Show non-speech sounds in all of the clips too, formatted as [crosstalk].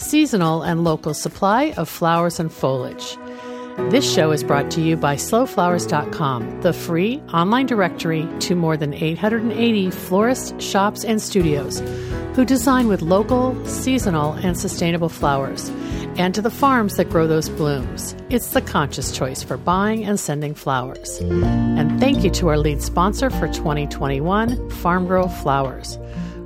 seasonal, and local supply of flowers and foliage. This show is brought to you by slowflowers.com, the free online directory to more than 880 florists, shops, and studios who design with local, seasonal, and sustainable flowers, and to the farms that grow those blooms. It's the conscious choice for buying and sending flowers. And thank you to our lead sponsor for 2021, Farm Flowers.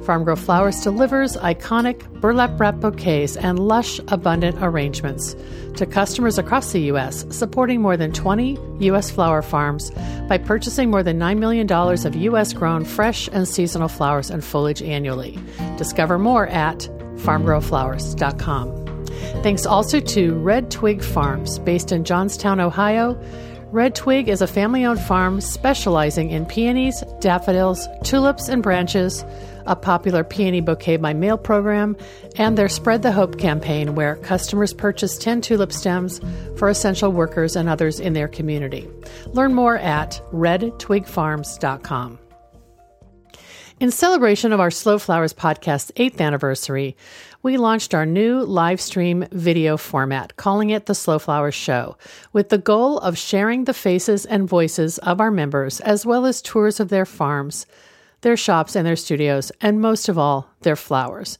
Farm Girl Flowers delivers iconic burlap wrap bouquets and lush, abundant arrangements to customers across the U.S., supporting more than 20 U.S. flower farms by purchasing more than $9 million of U.S. grown fresh and seasonal flowers and foliage annually. Discover more at farmgirlflowers.com. Thanks also to Red Twig Farms, based in Johnstown, Ohio. Red Twig is a family owned farm specializing in peonies, daffodils, tulips, and branches a popular peony bouquet by mail program, and their Spread the Hope campaign, where customers purchase 10 tulip stems for essential workers and others in their community. Learn more at redtwigfarms.com. In celebration of our Slow Flowers podcast's eighth anniversary, we launched our new live stream video format, calling it the Slow Flowers Show, with the goal of sharing the faces and voices of our members, as well as tours of their farms, their shops and their studios, and most of all, their flowers.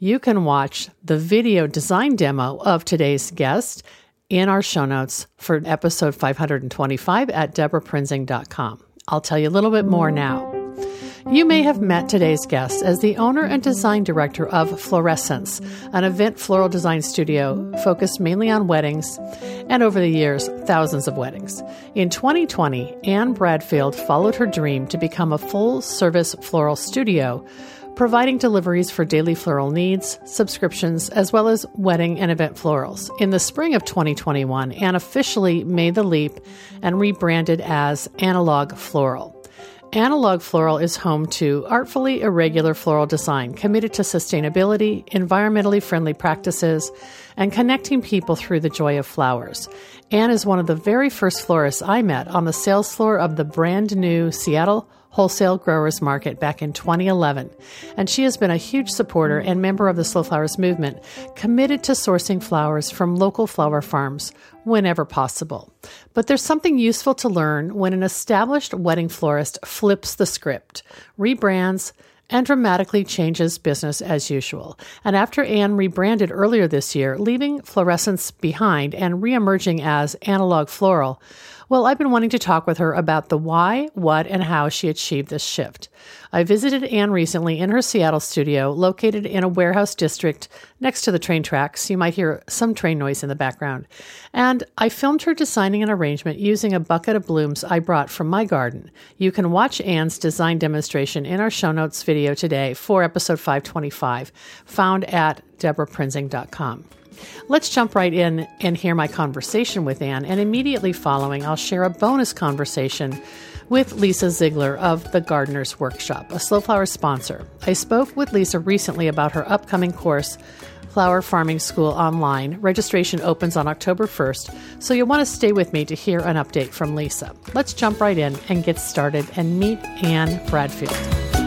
You can watch the video design demo of today's guest in our show notes for episode 525 at debraprinzing.com. I'll tell you a little bit more now. You may have met today's guest as the owner and design director of Florescence, an event floral design studio focused mainly on weddings, and over the years, thousands of weddings. In 2020, Anne Bradfield followed her dream to become a full service floral studio providing deliveries for daily floral needs, subscriptions, as well as wedding and event florals. In the spring of 2021, Anne officially made the leap and rebranded as Analog Floral. Analog Floral is home to artfully irregular floral design committed to sustainability, environmentally friendly practices, and connecting people through the joy of flowers. Anne is one of the very first florists I met on the sales floor of the brand new Seattle Wholesale Growers Market back in 2011, and she has been a huge supporter and member of the Slow Flowers movement, committed to sourcing flowers from local flower farms whenever possible. But there's something useful to learn when an established wedding florist flips the script, rebrands, and dramatically changes business as usual. And after Anne rebranded earlier this year, leaving Florescence behind and reemerging as Analog Floral, well, I've been wanting to talk with her about the why, what, and how she achieved this shift. I visited Anne recently in her Seattle studio, located in a warehouse district next to the train tracks. You might hear some train noise in the background. And I filmed her designing an arrangement using a bucket of blooms I brought from my garden. You can watch Anne's design demonstration in our show notes video today for episode 525, found at debraprinzing.com. Let's jump right in and hear my conversation with Anne, and immediately following, I'll share a bonus conversation with Lisa Ziegler of the Gardener's Workshop, a Slow Flower sponsor. I spoke with Lisa recently about her upcoming course, Flower Farming School Online. Registration opens on October 1st, so you'll want to stay with me to hear an update from Lisa. Let's jump right in and get started and meet Anne Bradfield.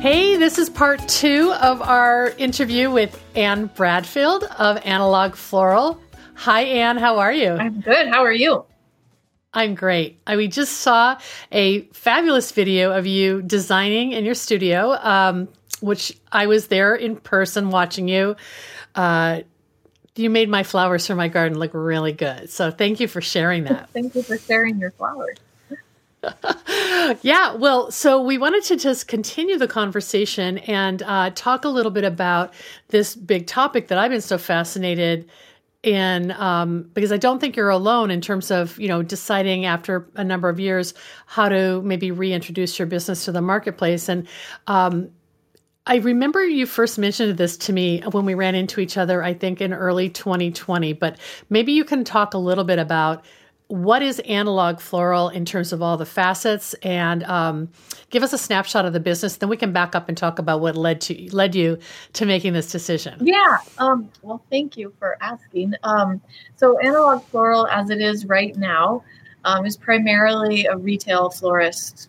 Hey, this is part two of our interview with Anne Bradfield of Analog Floral. Hi, Anne. How are you? I'm good. How are you? I'm great. I, we just saw a fabulous video of you designing in your studio, um, which I was there in person watching you. Uh, you made my flowers for my garden look really good. So thank you for sharing that. thank you for sharing your flowers. [laughs] yeah, well, so we wanted to just continue the conversation and uh, talk a little bit about this big topic that I've been so fascinated in um, because I don't think you're alone in terms of you know deciding after a number of years how to maybe reintroduce your business to the marketplace. And um, I remember you first mentioned this to me when we ran into each other. I think in early 2020. But maybe you can talk a little bit about what is analog floral in terms of all the facets? And um, give us a snapshot of the business then we can back up and talk about what led to led you to making this decision. Yeah um, well thank you for asking. Um, so analog floral as it is right now um, is primarily a retail florist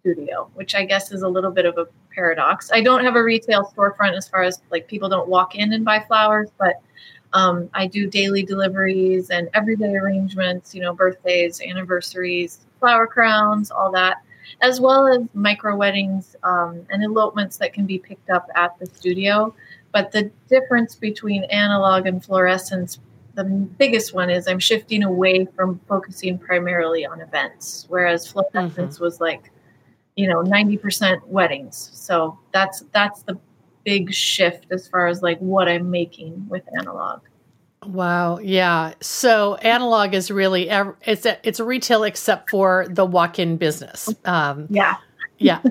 studio which i guess is a little bit of a paradox. I don't have a retail storefront as far as like people don't walk in and buy flowers but um, I do daily deliveries and everyday arrangements, you know, birthdays, anniversaries, flower crowns, all that, as well as micro weddings um, and elopements that can be picked up at the studio. But the difference between analog and Florescence, the biggest one is I'm shifting away from focusing primarily on events, whereas Florescence mm-hmm. was like, you know, 90% weddings. So that's that's the big shift as far as like what I'm making with analog. Wow, yeah. So analog is really it's a, it's a retail except for the walk-in business. Um, yeah, yeah.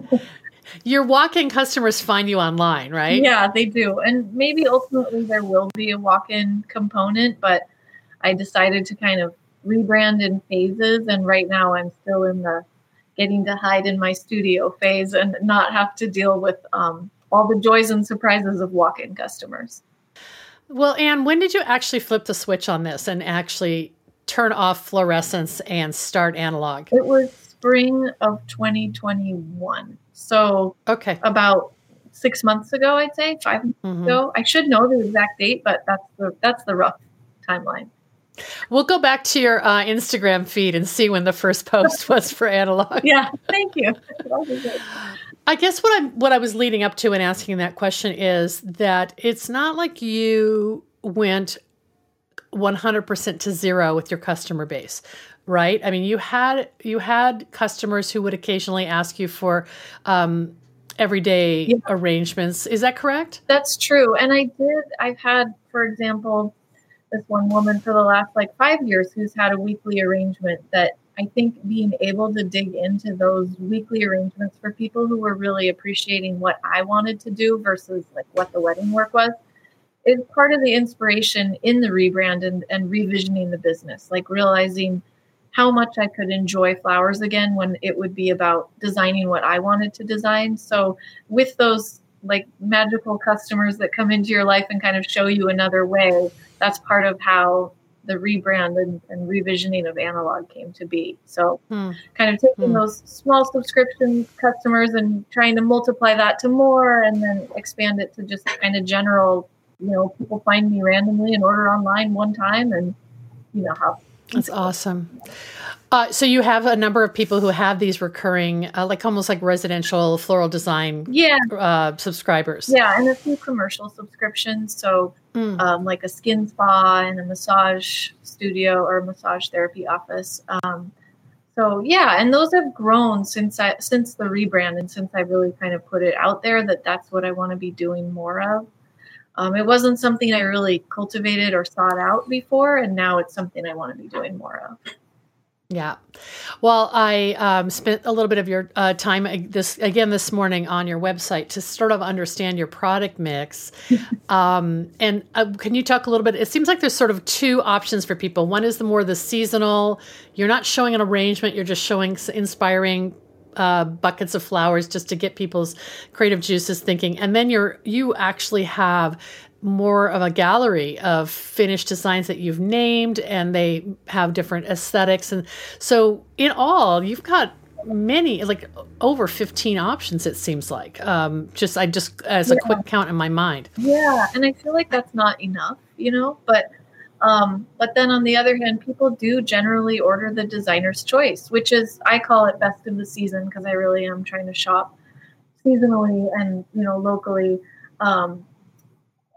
Your walk-in customers find you online, right? Yeah, they do, and maybe ultimately there will be a walk-in component, but I decided to kind of rebrand in phases, and right now I'm still in the getting to hide in my studio phase and not have to deal with um, all the joys and surprises of walk in customers. Well, Anne, when did you actually flip the switch on this and actually turn off Florescence and start analog? It was spring of 2021. So, okay. About six months ago, I'd say five months mm-hmm. ago. I should know the exact date, but that's the that's the rough timeline. We'll go back to your uh, Instagram feed and see when the first post was for analog. yeah, thank you. [laughs] [laughs] I guess what I'm what I was leading up to in asking that question is that it's not like you went 100% to zero with your customer base right? I mean you had you had customers who would occasionally ask you for um, everyday yeah. arrangements. Is that correct? That's true. And i did i've had for example this one woman for the last like five years who's had a weekly arrangement that I think being able to dig into those weekly arrangements for people who were really appreciating what I wanted to do versus like what the wedding work was is part of the inspiration in the rebrand and, and revisioning the business, like realizing how much I could enjoy flowers again when it would be about designing what I wanted to design. So with those like magical customers that come into your life and kind of show you another way, that's part of how the rebrand and, and, revisioning of analog came to be. So, hmm. kind of taking hmm. those small subscription customers and trying to multiply that to more, and then expand it to just kind of general. You know, people find me randomly and order online one time, and you know how. That's awesome. Uh, so you have a number of people who have these recurring, uh, like almost like residential floral design, yeah, uh, subscribers. Yeah, and a few commercial subscriptions. So mm. um, like a skin spa and a massage studio or massage therapy office. Um, so yeah, and those have grown since I since the rebrand and since I really kind of put it out there that that's what I want to be doing more of. Um, it wasn't something I really cultivated or sought out before, and now it's something I want to be doing more of. Yeah. Well, I um, spent a little bit of your uh, time uh, this again this morning on your website to sort of understand your product mix. [laughs] um, and uh, can you talk a little bit? It seems like there's sort of two options for people. One is the more the seasonal. You're not showing an arrangement. You're just showing inspiring uh, buckets of flowers just to get people's creative juices thinking. And then you're you actually have more of a gallery of finished designs that you've named and they have different aesthetics. And so in all you've got many like over 15 options it seems like. Um just i just as a yeah. quick count in my mind. Yeah and i feel like that's not enough you know? But um but then on the other hand people do generally order the designer's choice which is i call it best of the season because i really am trying to shop seasonally and you know locally. Um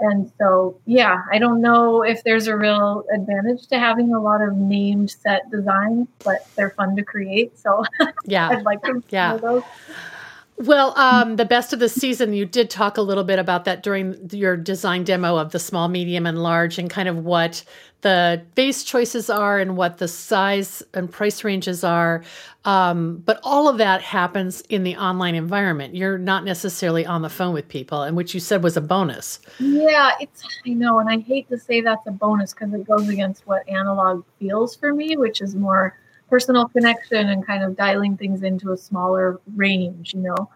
and so, yeah, I don't know if there's a real advantage to having a lot of named set designs, but they're fun to create. So, [laughs] yeah, I'd like to yeah. those. Well, um, the best of the season, you did talk a little bit about that during your design demo of the small, medium, and large, and kind of what the base choices are and what the size and price ranges are. Um, but all of that happens in the online environment. You're not necessarily on the phone with people, and which you said was a bonus. Yeah, it's I know, and I hate to say that's a bonus because it goes against what analog feels for me, which is more personal connection and kind of dialing things into a smaller range, you know.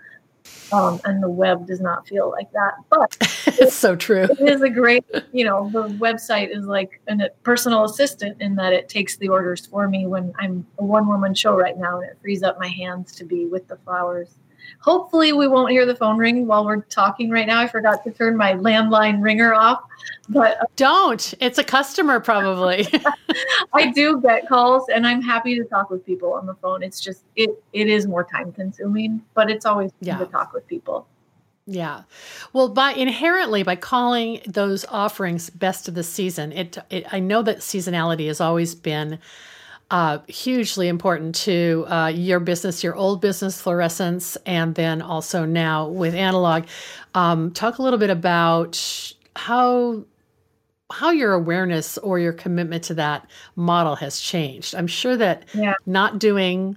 Um, and the web does not feel like that. But [laughs] it's so true. It is a great, you know, the website is like a personal assistant in that it takes the orders for me when I'm a one woman show right now and it frees up my hands to be with the flowers. Hopefully, we won't hear the phone ring while we're talking right now. I forgot to turn my landline ringer off, but uh, don't. It's a customer, probably. [laughs] [laughs] I do get calls, and I'm happy to talk with people on the phone. It's just it it is more time consuming, but it's always yeah. to talk with people. Yeah. Well, by inherently by calling those offerings best of the season, it, it I know that seasonality has always been uh, hugely important to uh, your business, your old business, Florescence, and then also now with analog. Um, talk a little bit about how how your awareness or your commitment to that model has changed. I'm sure that yeah. not doing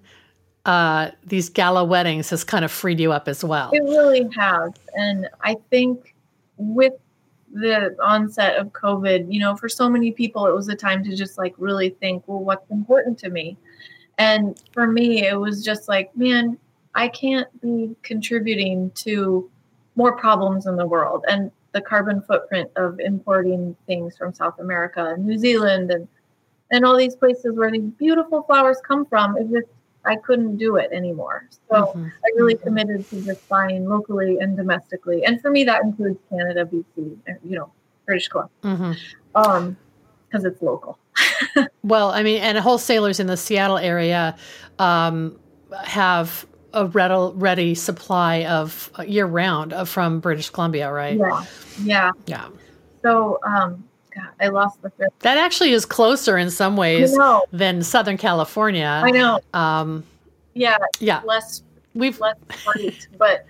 uh, these gala weddings has kind of freed you up as well. It really has, and I think with the onset of COVID, you know, for so many people, it was a time to just like really think, well, what's important to me? And for me, it was just like, man, I can't be contributing to more problems in the world and the carbon footprint of importing things from South America and New Zealand and and all these places where these beautiful flowers come from is just I couldn't do it anymore. So mm-hmm. I really mm-hmm. committed to just buying locally and domestically. And for me, that includes Canada, BC, and, you know, British Columbia, mm-hmm. um, because it's local. [laughs] well, I mean, and wholesalers in the Seattle area um, have a ready, ready supply of uh, year round uh, from British Columbia, right? Yeah. Yeah. Yeah. So, um, God, I lost the thread. That actually is closer in some ways than Southern California. I know. Um, yeah. Yeah. Less. We've less but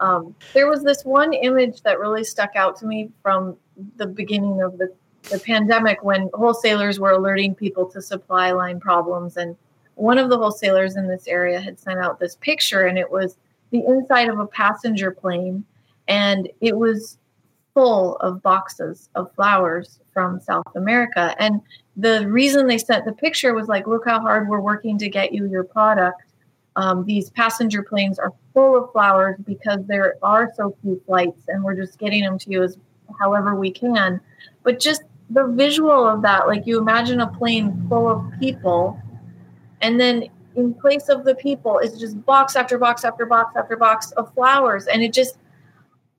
um, there was this one image that really stuck out to me from the beginning of the, the pandemic when wholesalers were alerting people to supply line problems and one of the wholesalers in this area had sent out this picture and it was the inside of a passenger plane and it was full of boxes of flowers from South America. And the reason they sent the picture was like, look how hard we're working to get you your product. Um, these passenger planes are full of flowers because there are so few flights, and we're just getting them to you as however we can. But just the visual of that, like you imagine a plane full of people, and then in place of the people, is just box after box after box after box of flowers, and it just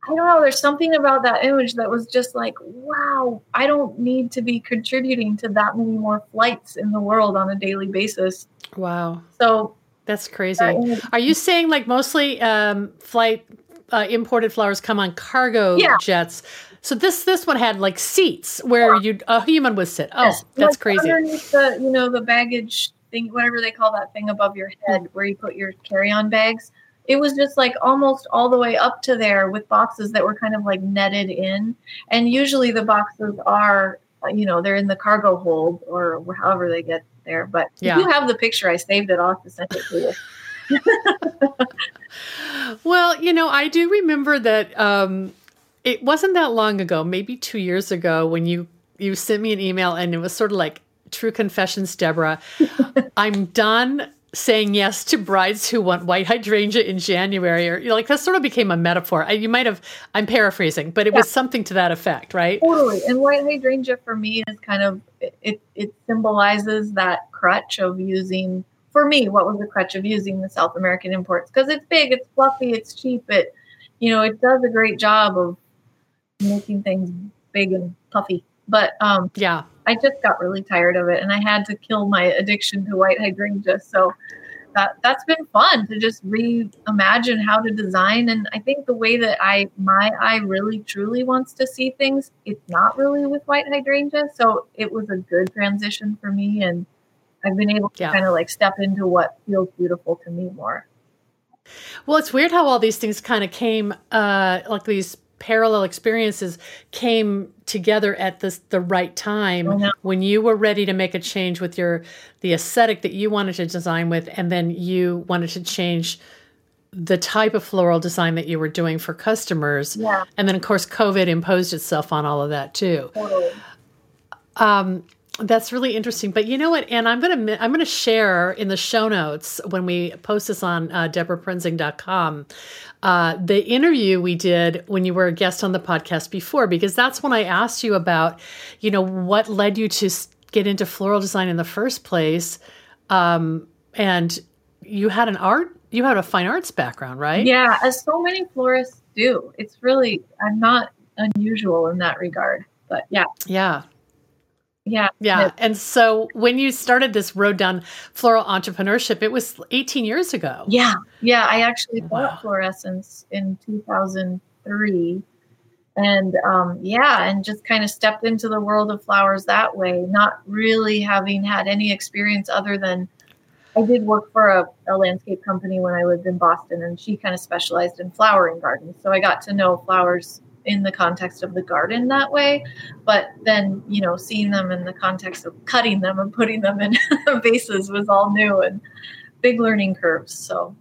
I don't know. There's something about that image that was just like, wow, I don't need to be contributing to that many more flights in the world on a daily basis. Wow. So that's crazy. Uh, Are you saying like mostly um, flight uh, imported flowers come on cargo yeah. jets? So this this one had like seats where yeah. you a human would sit. Oh, yes. that's like crazy. Underneath the you know the baggage thing, whatever they call that thing above your head, where you put your carry on bags it was just like almost all the way up to there with boxes that were kind of like netted in. And usually the boxes are, you know, they're in the cargo hold or however they get there. But yeah. if you have the picture, I saved it. I'll to send it to you. [laughs] well, you know, I do remember that um, it wasn't that long ago, maybe two years ago, when you you sent me an email and it was sort of like true confessions, Debra. [laughs] I'm done saying yes to brides who want white hydrangea in January, or you know, like that sort of became a metaphor. I, you might have, I'm paraphrasing, but it yeah. was something to that effect, right? Totally. And white hydrangea for me is kind of it. It symbolizes that crutch of using. For me, what was the crutch of using the South American imports? Because it's big, it's fluffy, it's cheap. It, you know, it does a great job of making things big and puffy. But um, yeah, I just got really tired of it, and I had to kill my addiction to white hydrangea. So that that's been fun to just reimagine how to design. And I think the way that I my eye really truly wants to see things, it's not really with white hydrangea. So it was a good transition for me, and I've been able to yeah. kind of like step into what feels beautiful to me more. Well, it's weird how all these things kind of came, uh, like these parallel experiences came together at this the right time when you were ready to make a change with your the aesthetic that you wanted to design with and then you wanted to change the type of floral design that you were doing for customers Yeah. and then of course covid imposed itself on all of that too Totally. um, that's really interesting. But you know what? And I'm gonna I'm gonna share in the show notes when we post this on uh, DebraPrinzing.com uh, the interview we did when you were a guest on the podcast before, because that's when I asked you about, you know, what led you to get into floral design in the first place, um, and you had an art you had a fine arts background, right? Yeah, as so many florists do. It's really I'm not unusual in that regard. But yeah, Yeah. Yeah, Yeah. And so when you started this road down floral entrepreneurship, it was 18 years ago. Yeah, yeah. I actually Wow. bought Florescence in 2003, and um, yeah, and just kind of stepped into the world of flowers that way, not really having had any experience other than I did work for a, a landscape company when I lived in Boston, and she kind of specialized in flowering gardens, so I got to know flowers in the context of the garden that way but then you know seeing them in the context of cutting them and putting them in [laughs] vases was all new and big learning curves so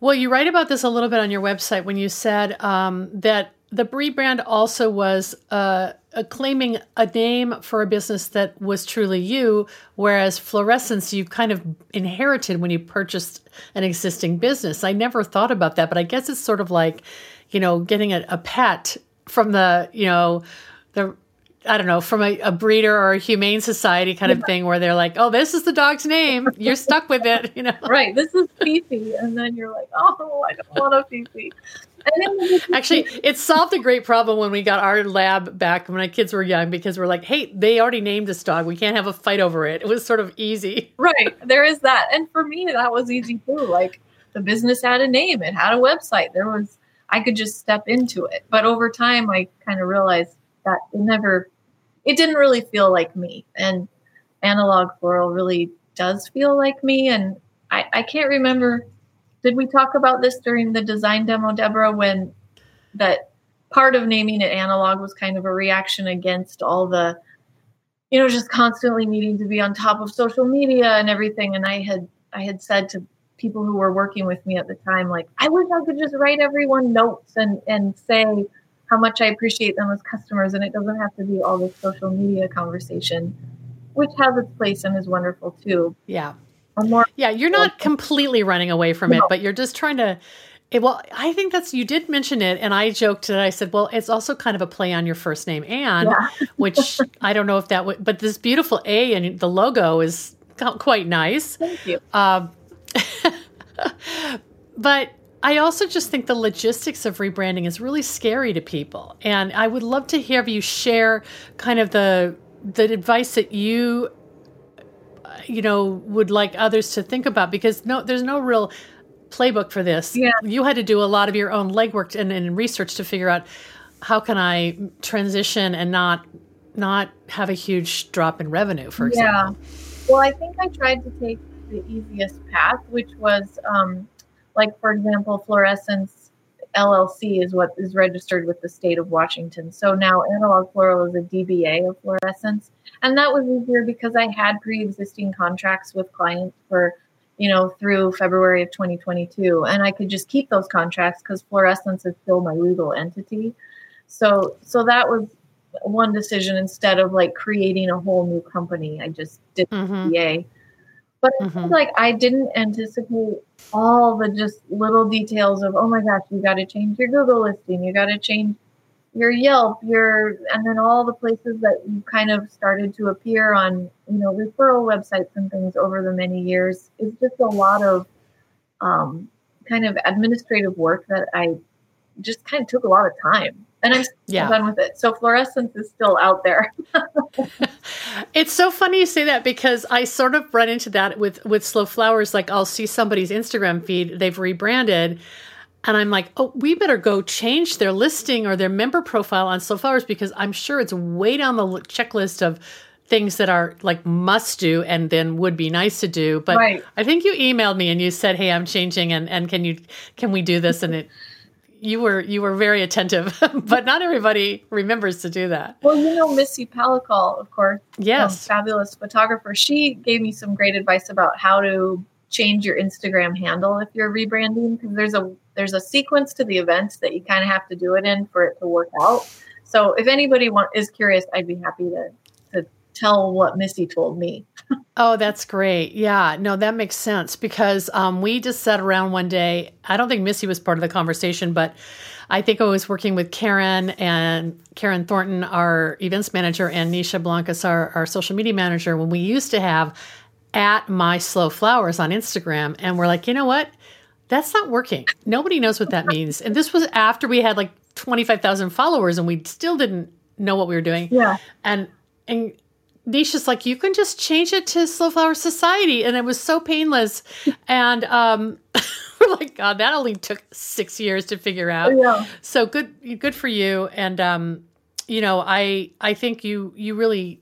Well, you write about this a little bit on your website when you said um, that the Brie brand also was uh, claiming a name for a business that was truly you, whereas Florescence you kind of inherited when you purchased an existing business. I never thought about that, but I guess it's sort of like, you know, getting a, a pet from the, you know, the I don't know, from a, a breeder or a humane society kind of thing where they're like, oh, this is the dog's name. You're stuck with it, you know. [laughs] right this is fifi and then you're like oh i don't want a fifi Actually, it solved a great problem when we got our lab back when my kids were young because we're like, hey, they already named this dog. We can't have a fight over it. It was sort of easy. right there is that and for me that was easy too like the business had a name it had a website there was i could just step into it. But over time i kind of realized that it never it didn't really feel like me. And analog floral really does feel like me. And i i can't remember did we talk about this during the design demo debra when that part of naming it analog was kind of a reaction against all the you know just constantly needing to be on top of social media and everything. And i had i had said to people who were working with me at the time like i wish i could just write everyone notes and and say how much i appreciate them as customers and it doesn't have to be all this social media conversation which has its place and is wonderful too Yeah. More Yeah. You're not [laughs] completely running away from it, No. but you're just trying to. It, well, I think that's, you did mention it, and I joked that I said, well, it's also kind of a play on your first name, Anne, Yeah. [laughs] which I don't know if that would, but this beautiful A and the logo is quite nice. thank you Um, [laughs] but I also just think the logistics of rebranding is really scary to people, and I would love to hear you share kind of the the advice that you uh, you know would like others to think about because no, there's no real playbook for this. Yeah. You had to do a lot of your own legwork and, and research to figure out how can I transition and not not have a huge drop in revenue, for example. Yeah. Well, I think I tried to take the easiest path, which was um, like, for example, Florescence LLC is what is registered with the state of Washington. So now Analog Floral is a DBA of Florescence. And that was easier because I had pre existing contracts with clients for, you know, through February of 2022. And I could just keep those contracts because Florescence is still my legal entity. So, so that was one decision instead of like creating a whole new company. I just did Mhm. DBA. But Mhm. seems like I didn't anticipate all the just little details of, oh my gosh, you got to change your Google listing, you got to change your Yelp, your, and then all the places that you kind of started to appear on, you know, referral websites and things over the many years. It's just a lot of um, kind of administrative work that I just kind of took a lot of time. And I'm Yeah. done with it. So Florescence is still out there. [laughs] It's so funny you say that because I sort of run into that with with slow flowers. Like I'll see somebody's Instagram feed, they've rebranded, and I'm like, oh, we better go change their listing or their member profile on slow flowers because I'm sure it's way down the checklist of things that are like must do and then would be nice to do. But Right. I think you emailed me and you said, "Hey, I'm changing, and and can you can we do this?" And it you were you were very attentive, [laughs] but not everybody remembers to do that. Well, you know, Missy Palacol, of course, um, Yes. fabulous photographer. She gave me some great advice about how to change your Instagram handle if you're rebranding because there's a there's a sequence to the events that you kind of have to do it in for it to work out. So if anybody want, is curious, I'd be happy to to tell what Missy told me. Oh, that's great. Yeah, no, that makes sense because um, we just sat around one day. I don't think Missy was part of the conversation, but I think I was working with Karen and Karen Thornton, our events manager, and Niesha Blancas, our, our social media manager, when we used to have at my slow flowers on Instagram. And we're like, you know what? That's not working. Nobody knows what that means. And this was after we had like 25,000 followers and we still didn't know what we were doing Yeah, and and Niesha's like, you can just change it to Slow Flower Society, and it was so painless. [laughs] And um, [laughs] we're like, God, that only took six years to figure out. yeah, So good, good for you. And um, you know, I I think you you really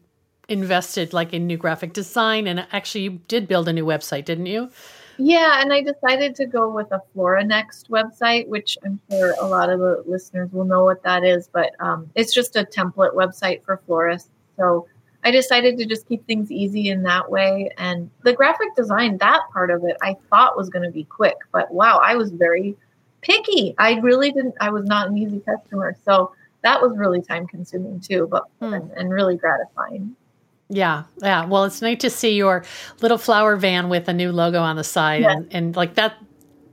invested like in new graphic design, and actually you did build a new website, didn't you? yeah. And I decided to go with a Flora Next website, which I'm sure a lot of the listeners will know what that is, but um, it's just a template website for florists. So I decided to just keep things easy in that way. And the graphic design, that part of it, I thought was going to be quick, but wow, I was very picky. I really didn't, I was not an easy customer. So that was really time consuming too, but Hmm. and, and really gratifying. Yeah, yeah. Well, it's nice to see your little flower van with a new logo on the side, Yeah. and and like that.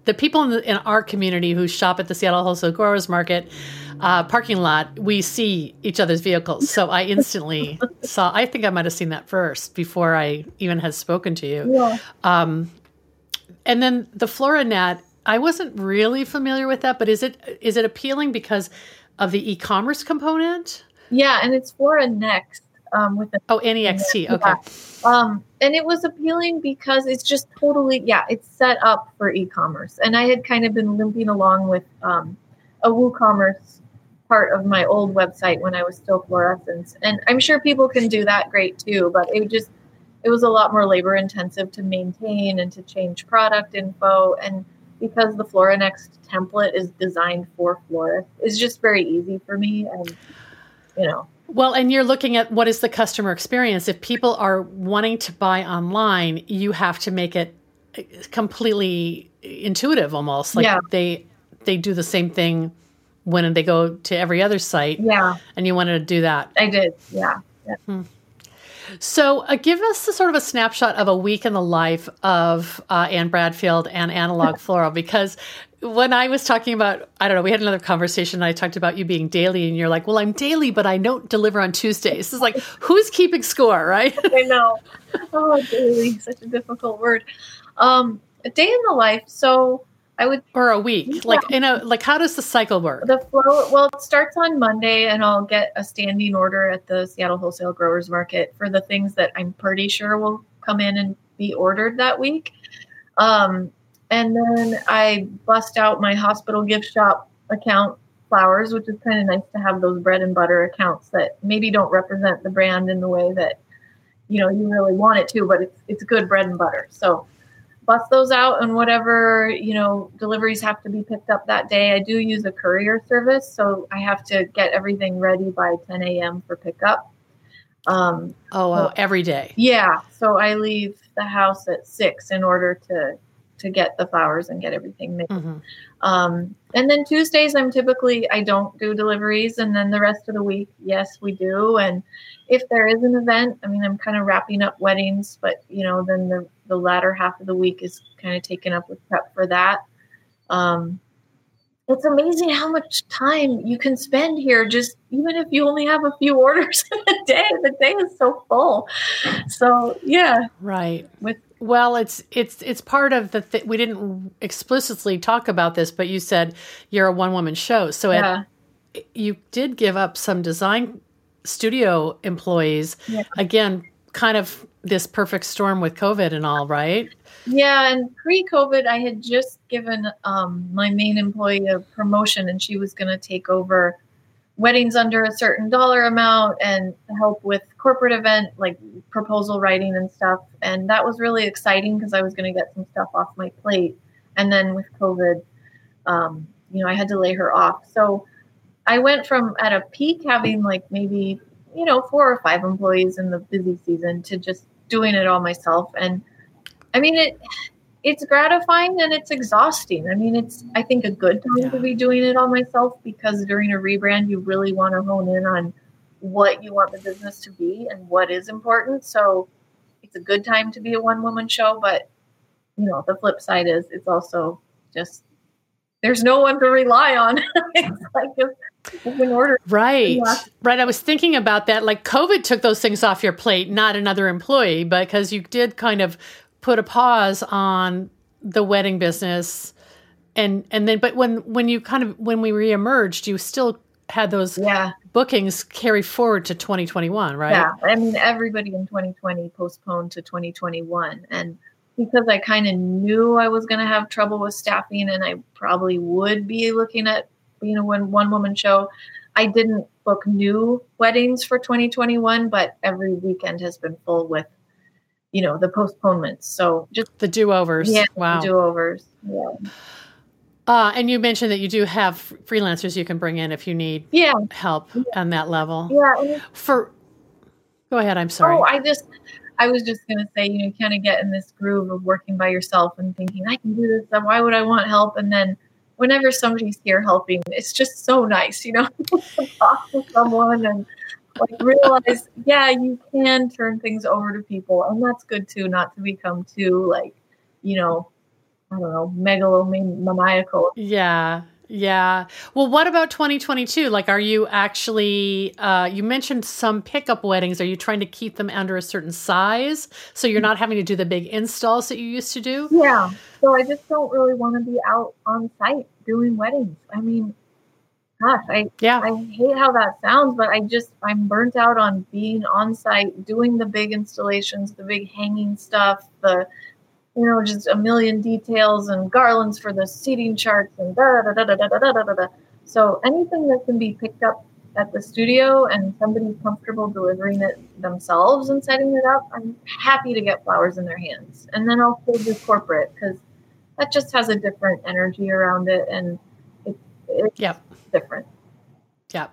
The people in, the, in our community who shop at the Seattle Wholesale Growers Market uh, parking lot, we see each other's vehicles. So I instantly saw. I think I might have seen that first before I even had spoken to you. Yeah. Um, and then the Floranet, I wasn't really familiar with that, but is it is it appealing because of the e-commerce component? Yeah. And it's Flora Next um, with a Oh, NEXT. Okay. Um, and it was appealing because it's just totally, yeah, it's set up for e-commerce. And I had kind of been limping along with um, a WooCommerce part of my old website when I was still Florescence. And I'm sure people can do that great too, but it just, it was a lot more labor intensive to maintain and to change product info. And because the FloraNext template is designed for florists, it's just very easy for me. And, you know, Well, and you're looking at what is the customer experience. If people are wanting to buy online, you have to make it eh, completely intuitive almost. Like Yeah. they they do the same thing when and they go to every other site yeah, and you wanted to do that. I did. Yeah. So, uh, give us a sort of a snapshot of a week in the life of uh, Anne Bradfield and Analog [laughs] Floral because when I was talking about, I don't know, we had another conversation. And I talked about you being daily, and you're like, "Well, I'm daily, but I don't deliver on Tuesdays." It's like, [laughs] who's keeping score, right? I know. Oh, daily, such a difficult word. Um, a day in the life. So I would or a week? Like, in a like, how does the cycle work? the flow. Well, it starts on Monday, and I'll get a standing order at the Seattle Wholesale Growers Market for the things that I'm pretty sure will come in and be ordered that week. Um, and then I bust out my hospital gift shop account flowers, which is kind of nice to have those bread and butter accounts that maybe don't represent the brand in the way that you know you really want it to, but it's it's good bread and butter. So bust those out and whatever you know deliveries have to be picked up that day. I do use a courier service, so I have to get everything ready by 10 a.m. for pickup. Um, Oh, wow, every day. yeah, so I leave the house at six in order to to get the flowers and get everything made. Mhm. Um, and then Tuesdays, I'm typically I don't do deliveries, and then the rest of the week, yes, we do. And if there is an event, I mean, I'm kind of wrapping up weddings, but you know, then the the latter half of the week is kind of taken up with prep for that. Um, it's amazing how much time you can spend here, just even if you only have a few [laughs] orders in a day. The day is so full. So yeah, Right. with Well, it's it's it's part of the th- we didn't explicitly talk about this, but you said you're a one woman show, so it- yeah, you did give up some design studio employees. Yeah. Again, kind of this perfect storm with COVID and all, right? Yeah, and pre-COVID, I had just given um, my main employee a promotion, and she was going to take over weddings under a certain dollar amount and help with corporate event like proposal writing and stuff. And that was really exciting because I was going to get some stuff off my plate. And then with COVID, um, you know, I had to lay her off. So I went from at a peak having like maybe, you know, four or five employees in the busy season to just doing it all myself. And I mean, it, it's gratifying and it's exhausting. I mean, it's I think a good time yeah. to be doing it all myself because during a rebrand, you really want to hone in on what you want the business to be and what is important. So it's a good time to be a one woman show, but you know, the flip side is it's also just there's no one to rely on. [laughs] it's like if, if in order Right. Right. I was thinking about that. Like COVID took those things off your plate, not another employee, because you did kind of put a pause on the wedding business and and then but when when you kind of when we reemerged you still had those yeah. bookings carry forward to 2021 right yeah i mean everybody in 2020 postponed to 2021 and because i kind of knew i was going to have trouble with staffing and i probably would be looking at being know, one, one woman show i didn't book new weddings for 2021 but every weekend has been full with you know the postponements. So just the do overs. Yeah, wow, do overs. Yeah. Uh, and you mentioned that you do have freelancers you can bring in if you need yeah. help yeah. on that level. Yeah. For go ahead. I'm sorry. Oh, I just I was just gonna say, you know, kind of get in this groove of working by yourself and thinking, I can do this. Why would I want help? And then whenever somebody's here helping, it's just so nice, you know, [laughs] to talk to someone and like realize, yeah, you can turn things over to people, and that's good too. Not to become too like, you know, I don't know, megalomaniacal. Yeah, yeah. Well, what about 2022? Like, are you actually, uh, you mentioned some pickup weddings. Are you trying to keep them under a certain size so you're not having to do the big installs that you used to do? Yeah. So I just don't really want to be out on site doing weddings. I mean, gosh, I yeah, I hate how that sounds, but I just I'm burnt out on being on site, doing the big installations, the big hanging stuff, the you know, just a million details and garlands for the seating charts and da da da da da da da da da. So anything that can be picked up at the studio and somebody's comfortable delivering it themselves and setting it up, I'm happy to get flowers in their hands. And then I'll still do corporate because that just has a different energy around it and it, it's yep different. Yeah.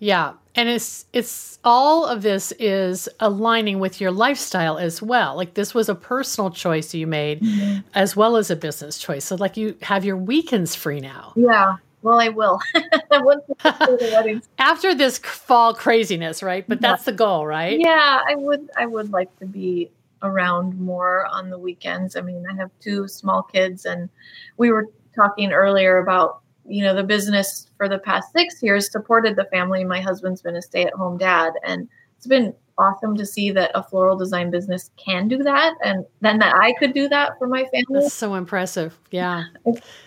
Yeah. And it's it's all of this is aligning with your lifestyle as well. Like this was a personal choice you made mm-hmm. as well as a business choice. So like you have your weekends free now. Yeah. Well, I will. [laughs] [laughs] After this fall craziness, right? But that's the goal, right? Yeah, I would I would like to be around more on the weekends. I mean, I have two small kids and we were talking earlier about you know, the business for the past six years supported the family. My husband's been a stay at home dad. And it's been awesome to see that a floral design business can do that and then that I could do that for my family. That's so impressive. Yeah.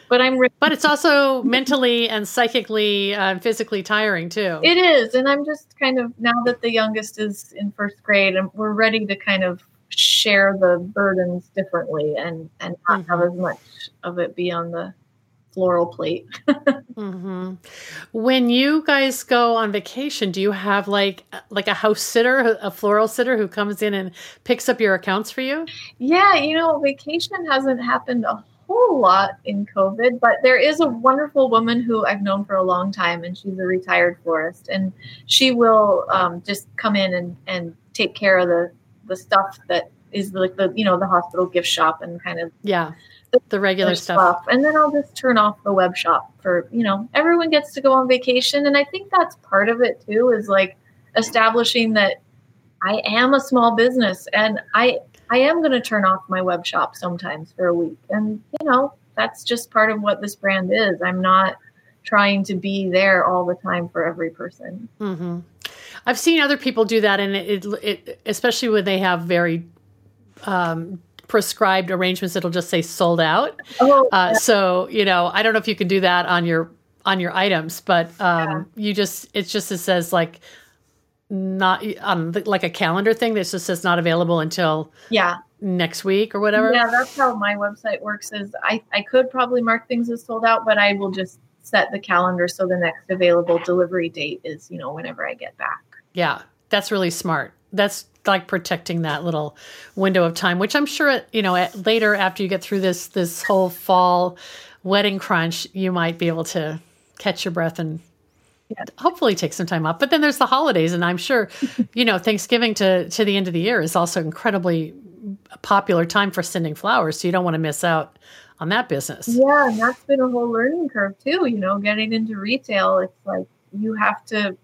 but I'm re- But it's also mentally and psychically and uh, physically tiring too. It is and I'm just kind of now that the youngest is in first grade and we're ready to kind of share the burdens differently and and not mm-hmm. have as much of it be on the floral plate. [laughs] mm-hmm. When you guys go on vacation, do you have like like a house sitter, a floral sitter who comes in and picks up your accounts for you? Yeah, you know, vacation hasn't happened a whole lot in COVID, but there is a wonderful woman who I've known for a long time, and she's a retired florist, and she will um, just come in and and take care of the the stuff that is like the you know the hospital gift shop and kind of yeah the regular stuff. stuff. And then I'll just turn off the web shop for, you know, everyone gets to go on vacation. And I think that's part of it too, is like establishing that I am a small business and I I am going to turn off my web shop sometimes for a week. And, you know, that's just part of what this brand is. I'm not trying to be there all the time for every person. Mm-hmm. I've seen other people do that, and it, it, it especially when they have very um, prescribed arrangements it'll just say sold out oh, uh, so you know i don't know if you can do that on your on your items but um, yeah. you just it just it says like not um, like a calendar thing that just says not available until yeah next week or whatever yeah that's how my website works is i i could probably mark things as sold out but i will just set the calendar so the next available delivery date is, you know, whenever I get back. Yeah, that's really smart. That's like protecting that little window of time, which I'm sure, you know, at, later after you get through this this whole fall wedding crunch, you might be able to catch your breath and yeah. hopefully take some time off. But then there's the holidays, and I'm sure, [laughs] you know, Thanksgiving to to the end of the year is also incredibly popular time for sending flowers. So you don't want to miss out on that business. Yeah, and that's been a whole learning curve too. You know, getting into retail, it's like you have to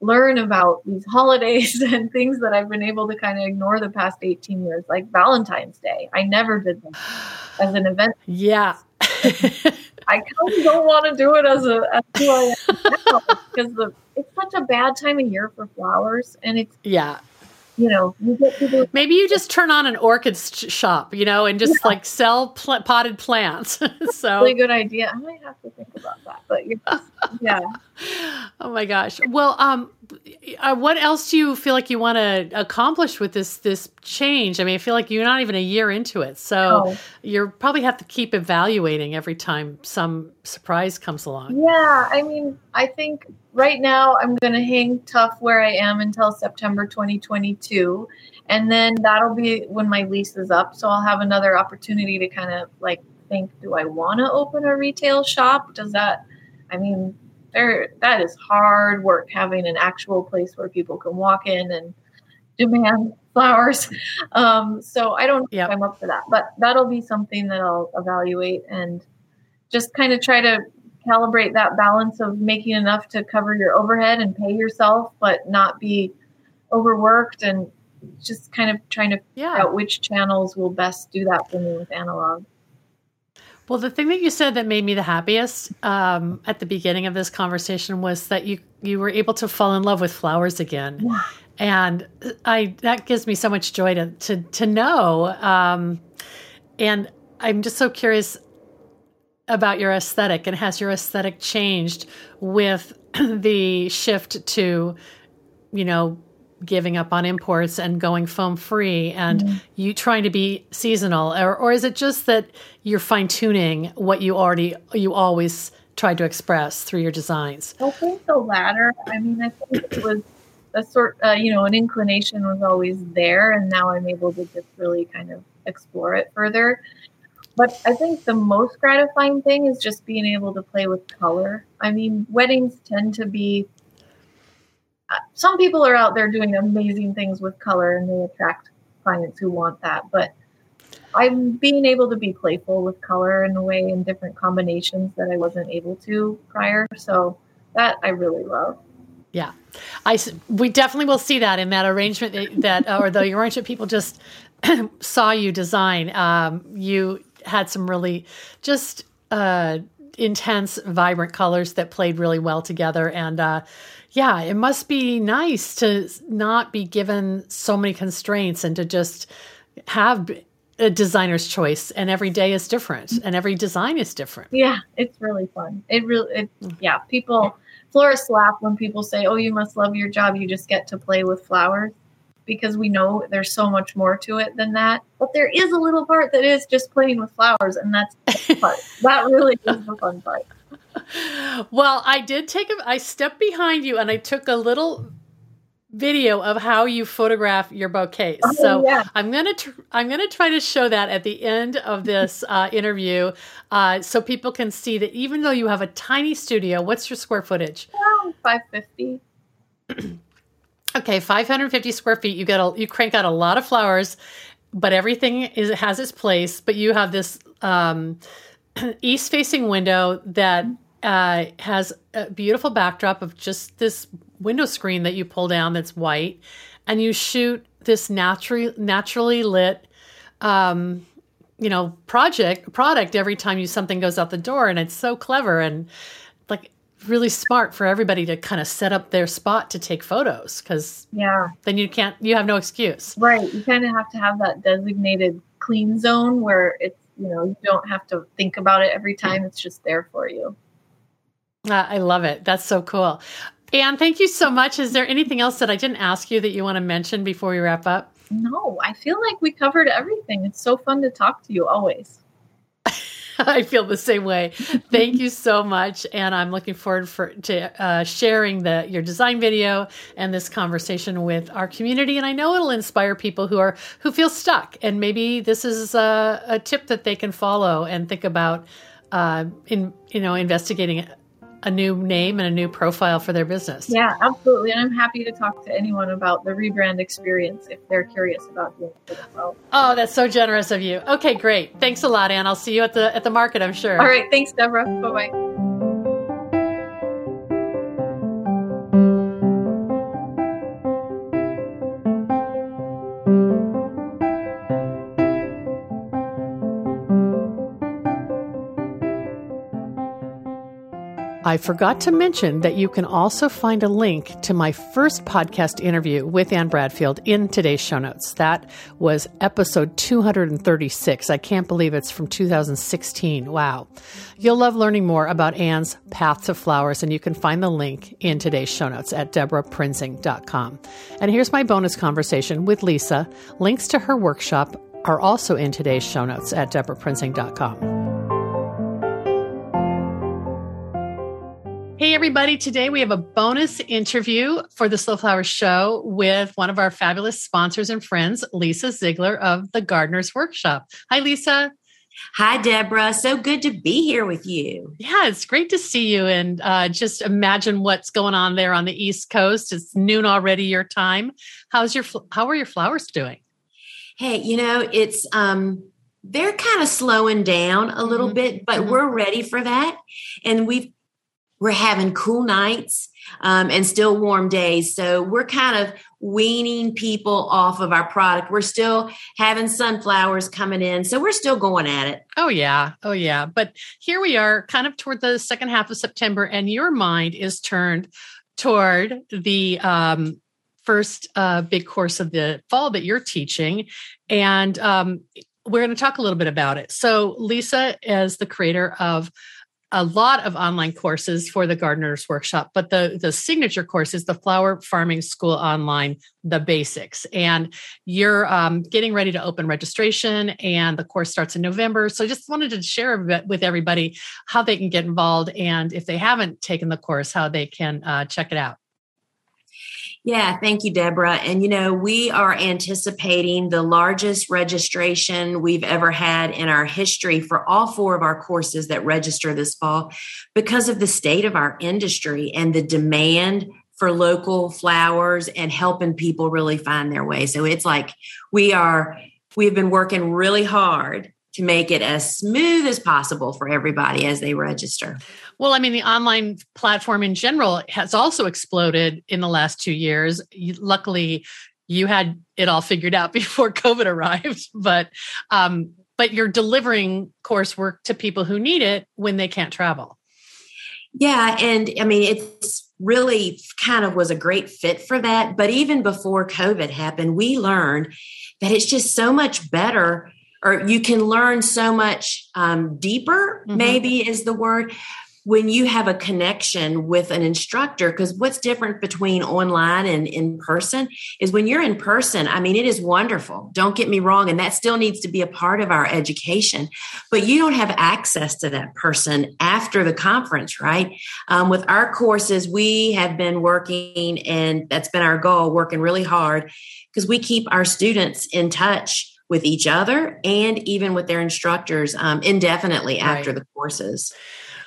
learn about these holidays [laughs] and things that I've been able to kind of ignore the past 18 years, like Valentine's Day. I never did them [sighs] as an event. Yeah. [laughs] I kind of don't want to do it as a as who I am [laughs] because the it's such a bad time of year for flowers, and it's yeah, you know, you get people. Maybe you just turn on an orchid shop, you know, and just yeah. like sell pl- potted plants. so really good idea. I might have to think about that, but yeah. [laughs] oh my gosh. Well, um, uh, what else do you feel like you want to accomplish with this this change? I mean, I feel like you're not even a year into it, so oh. you probably have to keep evaluating every time some surprise comes along. Yeah, I mean, I think right now I'm going to hang tough where I am until September 2022. And then that'll be when my lease is up. So I'll have another opportunity to kind of like think, do I want to open a retail shop? Does that, I mean, there, that is hard work having an actual place where people can walk in and demand [laughs] flowers. Um, so I don't yep. I'm up for that, but that'll be something that I'll evaluate and just kind of try to calibrate that balance of making enough to cover your overhead and pay yourself, but not be overworked and just kind of trying to yeah. figure out which channels will best do that for me with analog. Well, the thing that you said that made me the happiest um, at the beginning of this conversation was that you you were able to fall in love with flowers again, yeah. and I that gives me so much joy to to to know. Um, and I'm just so curious about your aesthetic and has your aesthetic changed with [clears throat] the shift to you know giving up on imports and going foam free and mm-hmm. you trying to be seasonal or, or is it just that you're fine tuning what you already you always tried to express through your designs i think the latter i mean i think it was a sort uh, you know an inclination was always there and now i'm able to just really kind of explore it further but I think the most gratifying thing is just being able to play with color. I mean, weddings tend to be some people are out there doing amazing things with color and they attract clients who want that. But I'm being able to be playful with color in a way in different combinations that I wasn't able to prior. So that I really love. Yeah, I we definitely will see that in that arrangement that, or the arrangement people just [clears throat] saw you design. Um, you had some really just uh, intense, vibrant colors that played really well together. And uh, yeah, it must be nice to not be given so many constraints and to just have a designer's choice and every day is different mm. and every design is different yeah it's really fun it really it, mm. yeah people florists laugh when people say oh you must love your job you just get to play with flowers because we know there's so much more to it than that. But there is a little part that is just playing with flowers, and that's the part. that really is the fun part. Well, I did take a I stepped behind you and I took a little video of how you photograph your bouquets. Oh, so yeah. I'm gonna tr- I'm gonna try to show that at the end of this [laughs] uh, interview, uh, so people can see that even though you have a tiny studio, what's your square footage? Around 550. [clears throat] Okay, 550 square feet. You get a you crank out a lot of flowers, but everything is has its place. But you have this um, [clears throat] east facing window that uh, has a beautiful backdrop of just this window screen that you pull down that's white, and you shoot this naturally naturally lit. Um, you know project product every time you something goes out the door and it's so clever and like really smart for everybody to kind of set up their spot to take photos because yeah then you can't you have no excuse right you kind of have to have that designated clean zone where it's you know you don't have to think about it every time. It's just there for you. Uh, i love it. That's so cool. And thank you so much. Is there anything else that i didn't ask you that you want to mention before we wrap up? No i feel like we covered everything. It's so fun to talk to you always [laughs] I feel the same way. Thank you so much, and I'm looking forward for to uh, sharing the your design video and this conversation with our community. And I know it'll inspire people who are who feel stuck, and maybe this is a, a tip that they can follow and think about uh, in you know investigating a new name and a new profile for their business. Yeah, absolutely. And I'm happy to talk to anyone about the rebrand experience if they're curious about doing it as well. Oh, that's so generous of you. Okay, great. Thanks a lot, Anne. I'll see you at the at the market, I'm sure. All right. Thanks, Debra. Bye bye. I forgot to mention that you can also find a link to my first podcast interview with Anne Bradfield in today's show notes. That was episode 236. I can't believe it's from 2016. Wow. You'll love learning more about Anne's path to flowers, and you can find the link in today's show notes at debraprinzing.com. And here's my bonus conversation with Lisa. Links to her workshop are also in today's show notes at debraprinzing.com. Hey, everybody. Today we have a bonus interview for the Slow Flower Show with one of our fabulous sponsors and friends, Lisa Ziegler of the Gardener's Workshop. Hi, Lisa. Hi, Debra. So good to be here with you. Yeah, it's great to see you. And uh, just imagine what's going on there on the East Coast. It's noon already, your time. How's your how are your flowers doing? Hey, you know it's um, they're kind of slowing down a little mm-hmm. bit, but mm-hmm. we're ready for that. And we've we're having cool nights um, and still warm days. So we're kind of weaning people off of our product. We're still having sunflowers coming in. So we're still going at it. Oh, yeah. Oh, yeah. But here we are, kind of toward the second half of September, and your mind is turned toward the um, first uh, big course of the fall that you're teaching. And um, we're going to talk a little bit about it. So, Lisa is the creator of a lot of online courses for the gardener's workshop but the the signature course is the flower farming school online the basics. And you're um, getting ready to open registration and the course starts in november. So I just wanted to share with everybody how they can get involved and if they haven't taken the course how they can uh, check it out yeah, thank you, Debra. And you know, we are anticipating the largest registration we've ever had in our history for all four of our courses that register this fall because of the state of our industry and the demand for local flowers and helping people really find their way. So it's like we are, we've been working really hard to make it as smooth as possible for everybody as they register. Well, I mean, the online platform in general has also exploded in the last two years. Luckily, you had it all figured out [laughs] before COVID arrived, but um, but you're delivering coursework to people who need it when they can't travel. Yeah, and I mean, it's really kind of was a great fit for that. But even before COVID happened, we learned that it's just so much better or you can learn so much um, deeper mm-hmm. maybe is the word when you have a connection with an instructor. Because what's different between online and in person is when you're in person i mean it is wonderful. Don't get me wrong and that still needs to be a part of our education but you don't have access to that person after the conference right? Um, with our courses we have been working and that's been our goal working really hard because we keep our students in touch with each other and even with their instructors um, indefinitely after right. the courses.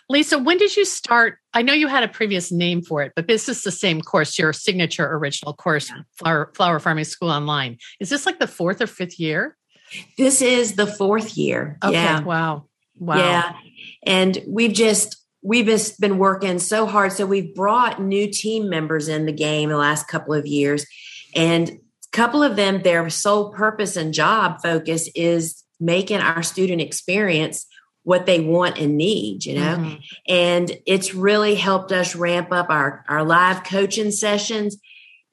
Lisa, when did you start? I know you had a previous name for it, but this is the same course, your signature original course, yeah. Flower, Flower Farming School Online. Is this like the fourth or fifth year? This is the fourth year. Okay. Yeah. Wow. Wow. Yeah. And we've just, we've just been working so hard. So we've brought new team members in the game the last couple of years. And couple of them, their sole purpose and job focus is making our student experience what they want and need, you know? Mm-hmm. And it's really helped us ramp up our, our live coaching sessions.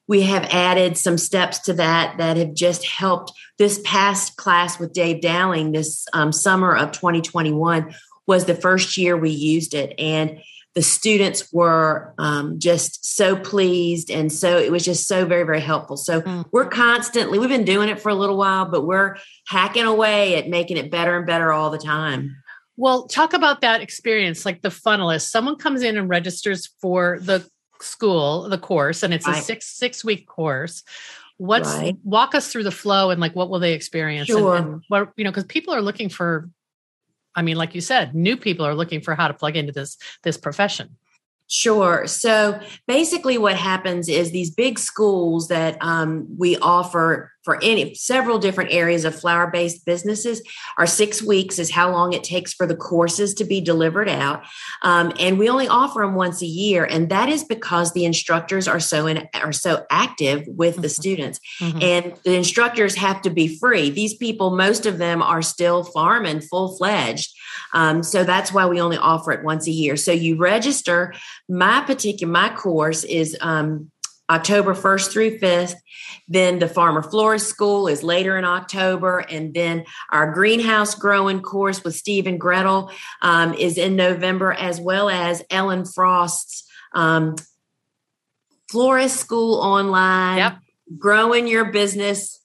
We have added some steps to that that have just helped. This past class with Dave Dowling this um, summer of 2021 was the first year we used it. And the students were um, just so pleased and so it was just so very very helpful so mm-hmm. we're constantly we've been doing it for a little while but we're hacking away at making it better and better all the time Well, talk about that experience, like the funnelist. Someone comes in and registers for the school, the course, and it's right. a six six week course. What's right. walk us through the flow and like what will they experience? Sure. And, and what you know, because people are looking for I mean, like you said, new people are looking for how to plug into this this profession. Sure. So basically, what happens is these big schools that um, we offer for any several different areas of flower based businesses. Our six weeks is how long it takes for the courses to be delivered out. Um, and we only offer them once a year and that is because the instructors are so in, are so active with the mm-hmm. students. Mm-hmm. and the instructors have to be free. These people most of them are still farming full fledged um, so that's why we only offer it once a year. So you register. My particular my course is um, October 1st through 5th. Then the Farmer Florist School is later in October. And then our greenhouse growing course with Steve and Gretel um, is in November, as well as Ellen Frost's um, Florist School online. Yep. Growing your business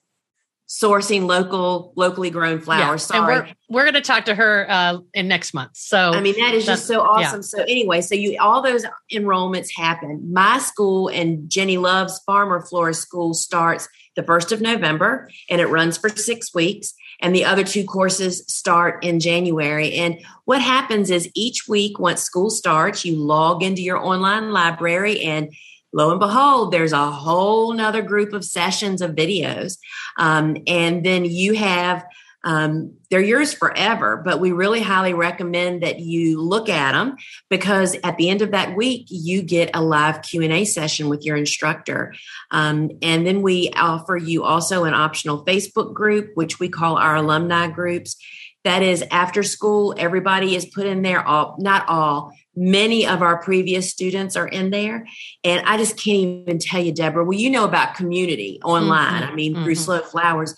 sourcing local locally grown flowers. Yeah. Sorry. And we're we're going to talk to her uh, in next month. So I mean that is just so awesome. Yeah. So anyway, so you all those enrollments happen. My school and Jenny Love's Farmer Florist School starts the 1st of November and it runs for 6 weeks and the other two courses start in January. And what happens is each week once school starts, you log into your online library and lo and behold, there's a whole nother group of sessions of videos. Um, and then you have, um, they're yours forever, but we really highly recommend that you look at them because at the end of that week, you get a live Q&A session with your instructor. Um, and then we offer you also an optional Facebook group, which we call our alumni groups. That is after school, everybody is put in there, all, not all, Many of our previous students are in there. And I just can't even tell you, Debra, well, you know about community online. Mm-hmm. I mean, mm-hmm. through Slow Flowers,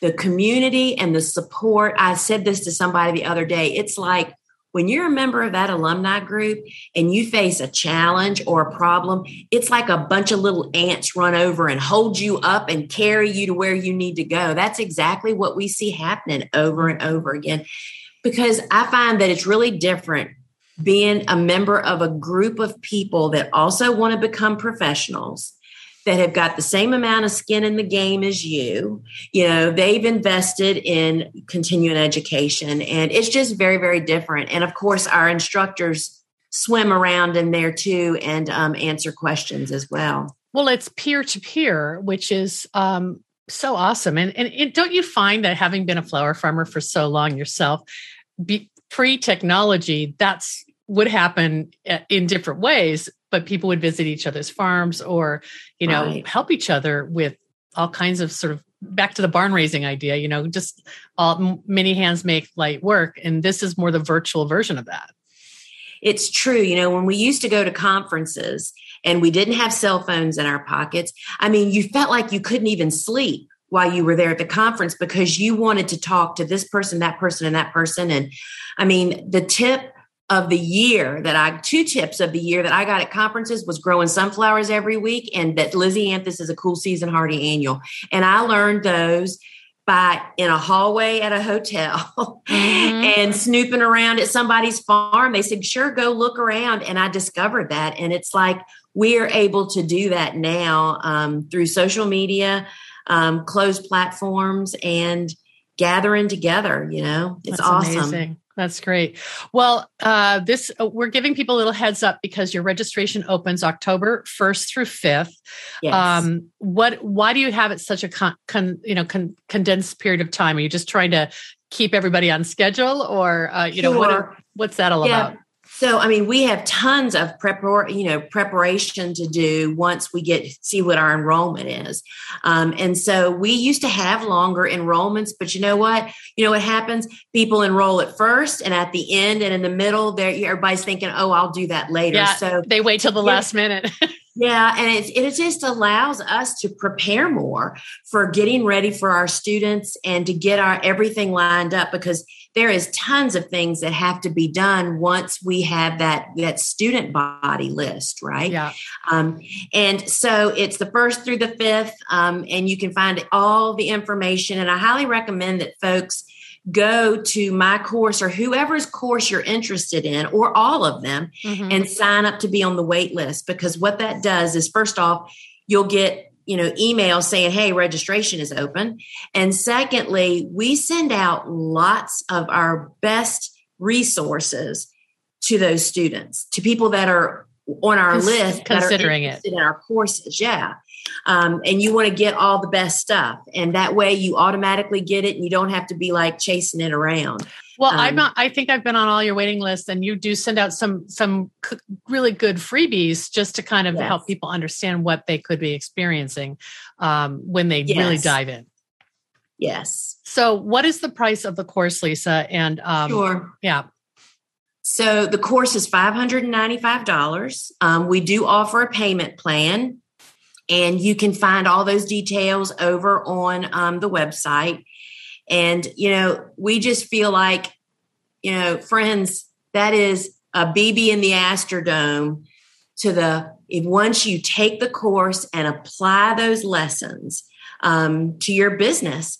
the community and the support. I said this to somebody the other day. It's like when you're a member of that alumni group and you face a challenge or a problem, it's like a bunch of little ants run over and hold you up and carry you to where you need to go. That's exactly what we see happening over and over again. Because I find that it's really different being a member of a group of people that also want to become professionals that have got the same amount of skin in the game as you. You know, they've invested in continuing education and it's just very, very different. And of course, our instructors swim around in there too and um, answer questions as well. Well, it's peer to peer, which is um, so awesome. And, and, and, don't you find that having been a flower farmer for so long yourself, be, pre technology, that's would happen uh, in different ways, but people would visit each other's farms or, you know, right. help each other with all kinds of sort of back to the barn raising idea, you know, just all many hands make light work. And this is more the virtual version of that. It's true. You know, when we used to go to conferences and we didn't have cell phones in our pockets, I mean, you felt like you couldn't even sleep while you were there at the conference because you wanted to talk to this person, that person, and that person. And I mean, the tip of the year that I two tips of the year that I got at conferences was growing sunflowers every week and that Lisianthus is a cool season hardy annual. And I learned those by in a hallway at a hotel mm-hmm. [laughs] and snooping around at somebody's farm. They said, sure, go look around. And I discovered that. And it's like we're able to do that now um, through social media, um, closed platforms, and gathering together. You know, it's That's awesome. Amazing. That's great. Well, uh, this uh, we're giving people a little heads up because your registration opens October first through fifth. Yes. Um, what? Why do you have it such a con, con, you know con, condensed period of time? Are you just trying to keep everybody on schedule, or uh, you sure. know what? What's that all yeah. about? So, I mean, we have tons of prepar- you know, preparation to do once we get see what our enrollment is. Um, and so we used to have longer enrollments, but you know what? You know what happens? People enroll at first and at the end and in the middle, there everybody's thinking, "Oh, I'll do that later." Yeah, so they wait till the yeah, last minute. [laughs] yeah, and it, it just allows us to prepare more for getting ready for our students and to get our everything lined up because there is tons of things that have to be done once we have that that student body list right yeah um, and so it's the first through the fifth um, and you can find all the information and i highly recommend that folks go to my course or whoever's course you're interested in, or all of them, mm-hmm. and sign up to be on the wait list. Because what that does is, first off, you'll get you know email saying hey registration is open. And secondly we send out lots of our best resources to those students to people that are on our Cons- list considering it. in our courses yeah. Um, and you want to get all the best stuff and that way you automatically get it and you don't have to be like chasing it around well um, i'm not i think i've been on all your waiting lists and you do send out some some really good freebies just to kind of yes. help people understand what they could be experiencing um, when they yes. really dive in yes so what is the price of the course lisa and um, sure yeah so the course is $595. Um, we do offer a payment plan, and you can find all those details over on um, the website. And, you know, we just feel like, you know, friends, that is a BB in the Astrodome to the, if once you take the course and apply those lessons um, to your business,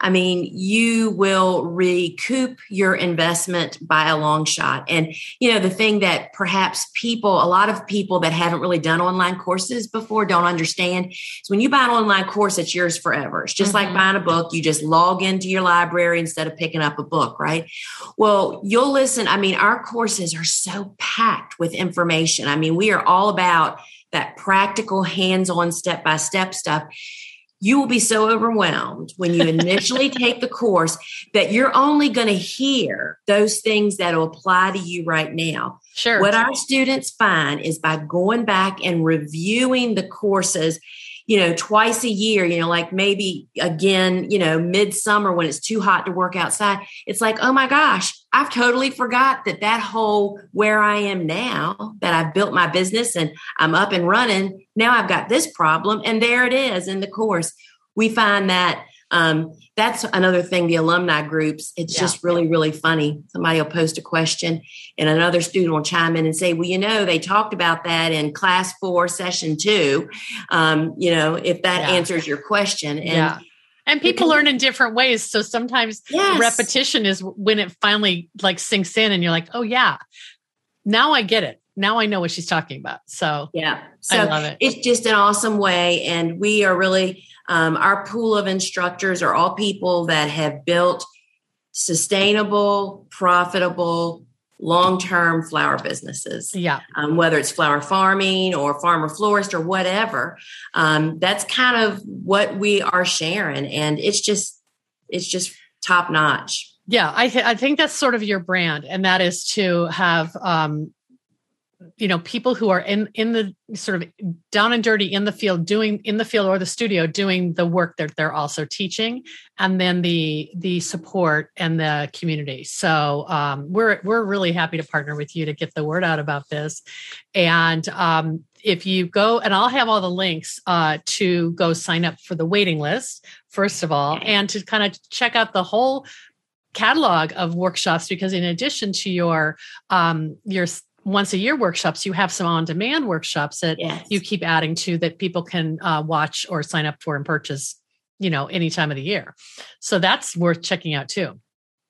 I mean, you will recoup your investment by a long shot. And, you know, the thing that perhaps people, a lot of people that haven't really done online courses before don't understand is when you buy an online course, it's yours forever. It's just mm-hmm. like buying a book. You just log into your library instead of picking up a book, right? Well, you'll listen. I mean, our courses are so packed with information. I mean, we are all about that practical, hands on, step by step stuff you will be so overwhelmed when you initially [laughs] take the course that you're only going to hear those things that will apply to you right now. Sure. What our students find is by going back and reviewing the courses you know, twice a year, you know, like maybe again, you know, midsummer when it's too hot to work outside, it's like, oh my gosh, I've totally forgot that that whole where I am now, that I've built my business and I'm up and running. Now I've got this problem. And there it is in the course. We find that um, that's another thing the alumni groups it's yeah. just really really funny somebody will post a question and another student will chime in and say well you know they talked about that in class four session two um, you know if that yeah. answers your question and yeah. And people learn in different ways. So sometimes yes. repetition is when it finally like sinks in and you're like, oh yeah, now I get it. Now I know what she's talking about. So yeah, so I love it. It's just an awesome way. And we are really um, our pool of instructors are all people that have built sustainable, profitable, long term flower businesses. Yeah. Um, whether it's flower farming or farmer florist or whatever. Um, that's kind of what we are sharing. And it's just, it's just top notch. Yeah, I, th- I think that's sort of your brand, and that is to have um, you know people who are in in the sort of down and dirty in the field doing in the field or the studio doing the work that they're also teaching and then the the support and the community. So um, we're we're really happy to partner with you to get the word out about this. And um, if you go and i'll have all the links uh, to go sign up for the waiting list first of all and to kind of check out the whole catalog of workshops because in addition to your um, your once a year workshops, you have some on demand workshops that yes. you keep adding to that people can uh, watch or sign up for and purchase, you know, any time of the year. So that's worth checking out too.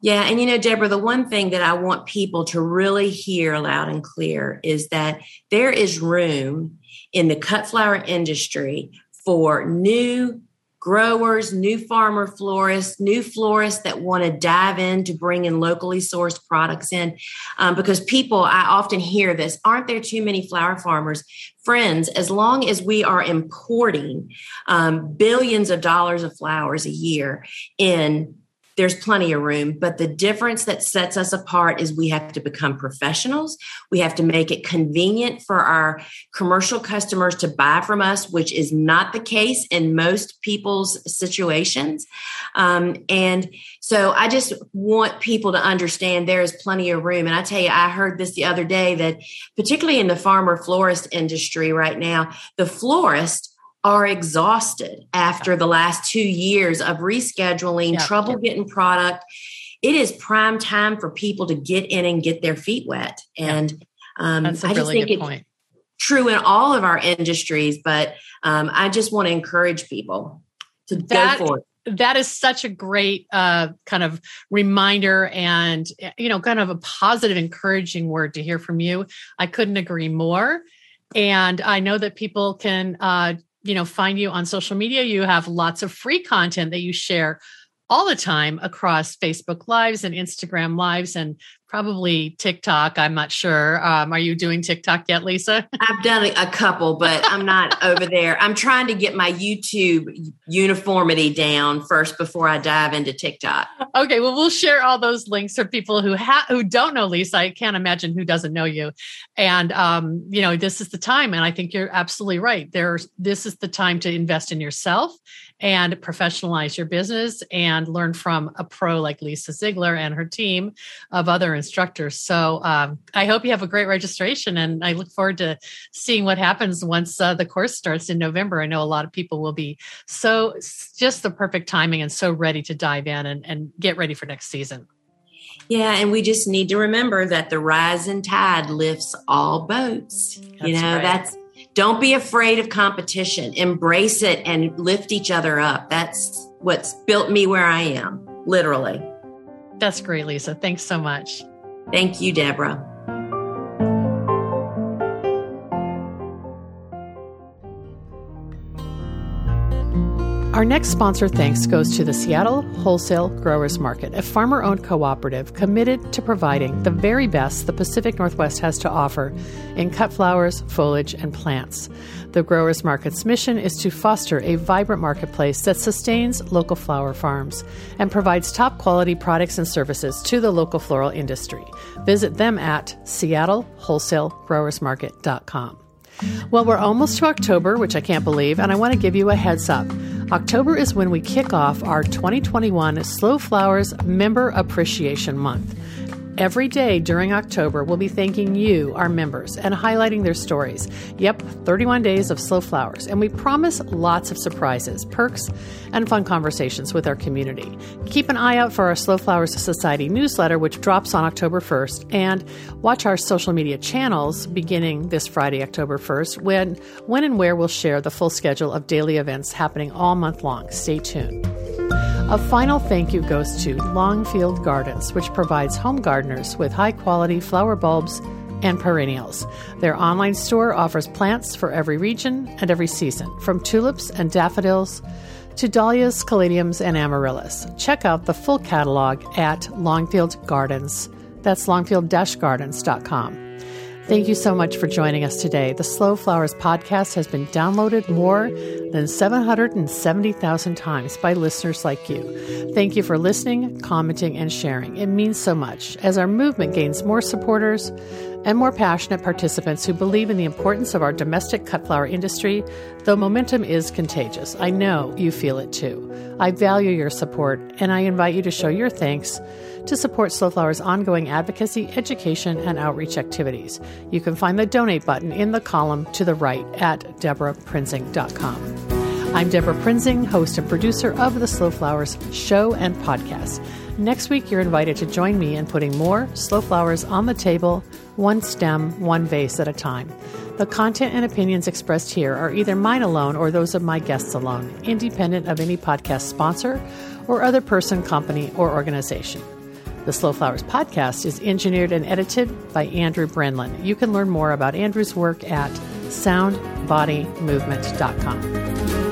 Yeah. And you know, Debra, the one thing that I want people to really hear loud and clear is that there is room in the cut flower industry for new growers, new farmer florists, new florists that want to dive in to bring in locally sourced products in. Um, because people, I often hear this aren't there too many flower farmers? Friends, as long as we are importing um, billions of dollars of flowers a year in there's plenty of room. But the difference that sets us apart is we have to become professionals. We have to make it convenient for our commercial customers to buy from us, which is not the case in most people's situations. Um, and so I just want people to understand there is plenty of room. And I tell you, I heard this the other day that particularly in the farmer florist industry right now, the florist are exhausted after the last two years of rescheduling, yeah. trouble getting product. It is prime time for people to get in and get their feet wet. And um, I just think it's point. true in all of our industries, but um, I just want to encourage people to that, go for it that is such a great uh, kind of reminder and you know kind of a positive encouraging word to hear from you i couldn't agree more and i know that people can uh, you know find you on social media. You have lots of free content that you share all the time across Facebook Lives and Instagram Lives and probably TikTok. I'm not sure. Um, are you doing TikTok yet, Lisa? [laughs] I've done a couple, but I'm not over there. I'm trying to get my YouTube uniformity down first before I dive into TikTok. Okay, well, we'll share all those links for people who ha- who don't know Lisa. I can't imagine who doesn't know you. And um, you know, this is the time, and I think you're absolutely right. There's this is the time to invest in yourself and professionalize your business and learn from a pro like Lisa Ziegler and her team of other instructors. So um, I hope you have a great registration and I look forward to seeing what happens once uh, the course starts in November. I know a lot of people will be so just the perfect timing and so ready to dive in and, and get ready for next season. Yeah, and we just need to remember that the rising tide lifts all boats. That's you know, right. that's don't be afraid of competition. Embrace it and lift each other up. That's what's built me where I am, literally. That's great, Lisa. Thanks so much. Thank you, Debra. Our next sponsor thanks goes to the Seattle Wholesale Growers Market, a farmer owned cooperative committed to providing the very best the Pacific Northwest has to offer in cut flowers, foliage, and plants. The Growers Market's mission is to foster a vibrant marketplace that sustains local flower farms and provides top quality products and services to the local floral industry. Visit them at seattlewholesalegrowersmarket.com. Well, we're almost to October, which I can't believe, and I want to give you a heads up. October is when we kick off our 2021 Slow Flowers Member Appreciation Month. Every day during October, we'll be thanking you, our members, and highlighting their stories. Yep, 31 days of slow flowers, and we promise lots of surprises, perks, and fun conversations with our community. Keep an eye out for our Slow Flowers Society newsletter, which drops on October 1st, and watch our social media channels beginning this Friday, October 1st, when, when and where we'll share the full schedule of daily events happening all month long. Stay tuned. A final thank you goes to Longfield Gardens, which provides home gardeners with high quality flower bulbs and perennials. Their online store offers plants for every region and every season, from tulips and daffodils to dahlias, caladiums, and amaryllis. Check out the full catalog at Longfield Gardens. That's longfield-gardens.com. Thank you so much for joining us today. The Slow Flowers podcast has been downloaded more than 770,000 times by listeners like you. Thank you for listening, commenting, and sharing. It means so much as our movement gains more supporters and more passionate participants who believe in the importance of our domestic cut flower industry, though momentum is contagious. I know you feel it too. I value your support, and I invite you to show your thanks to support Slow Flower's ongoing advocacy, education, and outreach activities. You can find the donate button in the column to the right at debraprinzing.com. I'm Debra Prinzing, host and producer of the Slow Flowers show and podcast. Next week, you're invited to join me in putting more slow flowers on the table, one stem, one vase at a time. The content and opinions expressed here are either mine alone or those of my guests alone, independent of any podcast sponsor or other person, company, or organization. The Slow Flowers podcast is engineered and edited by Andrew Brenlin. You can learn more about Andrew's work at soundbodymovement.com.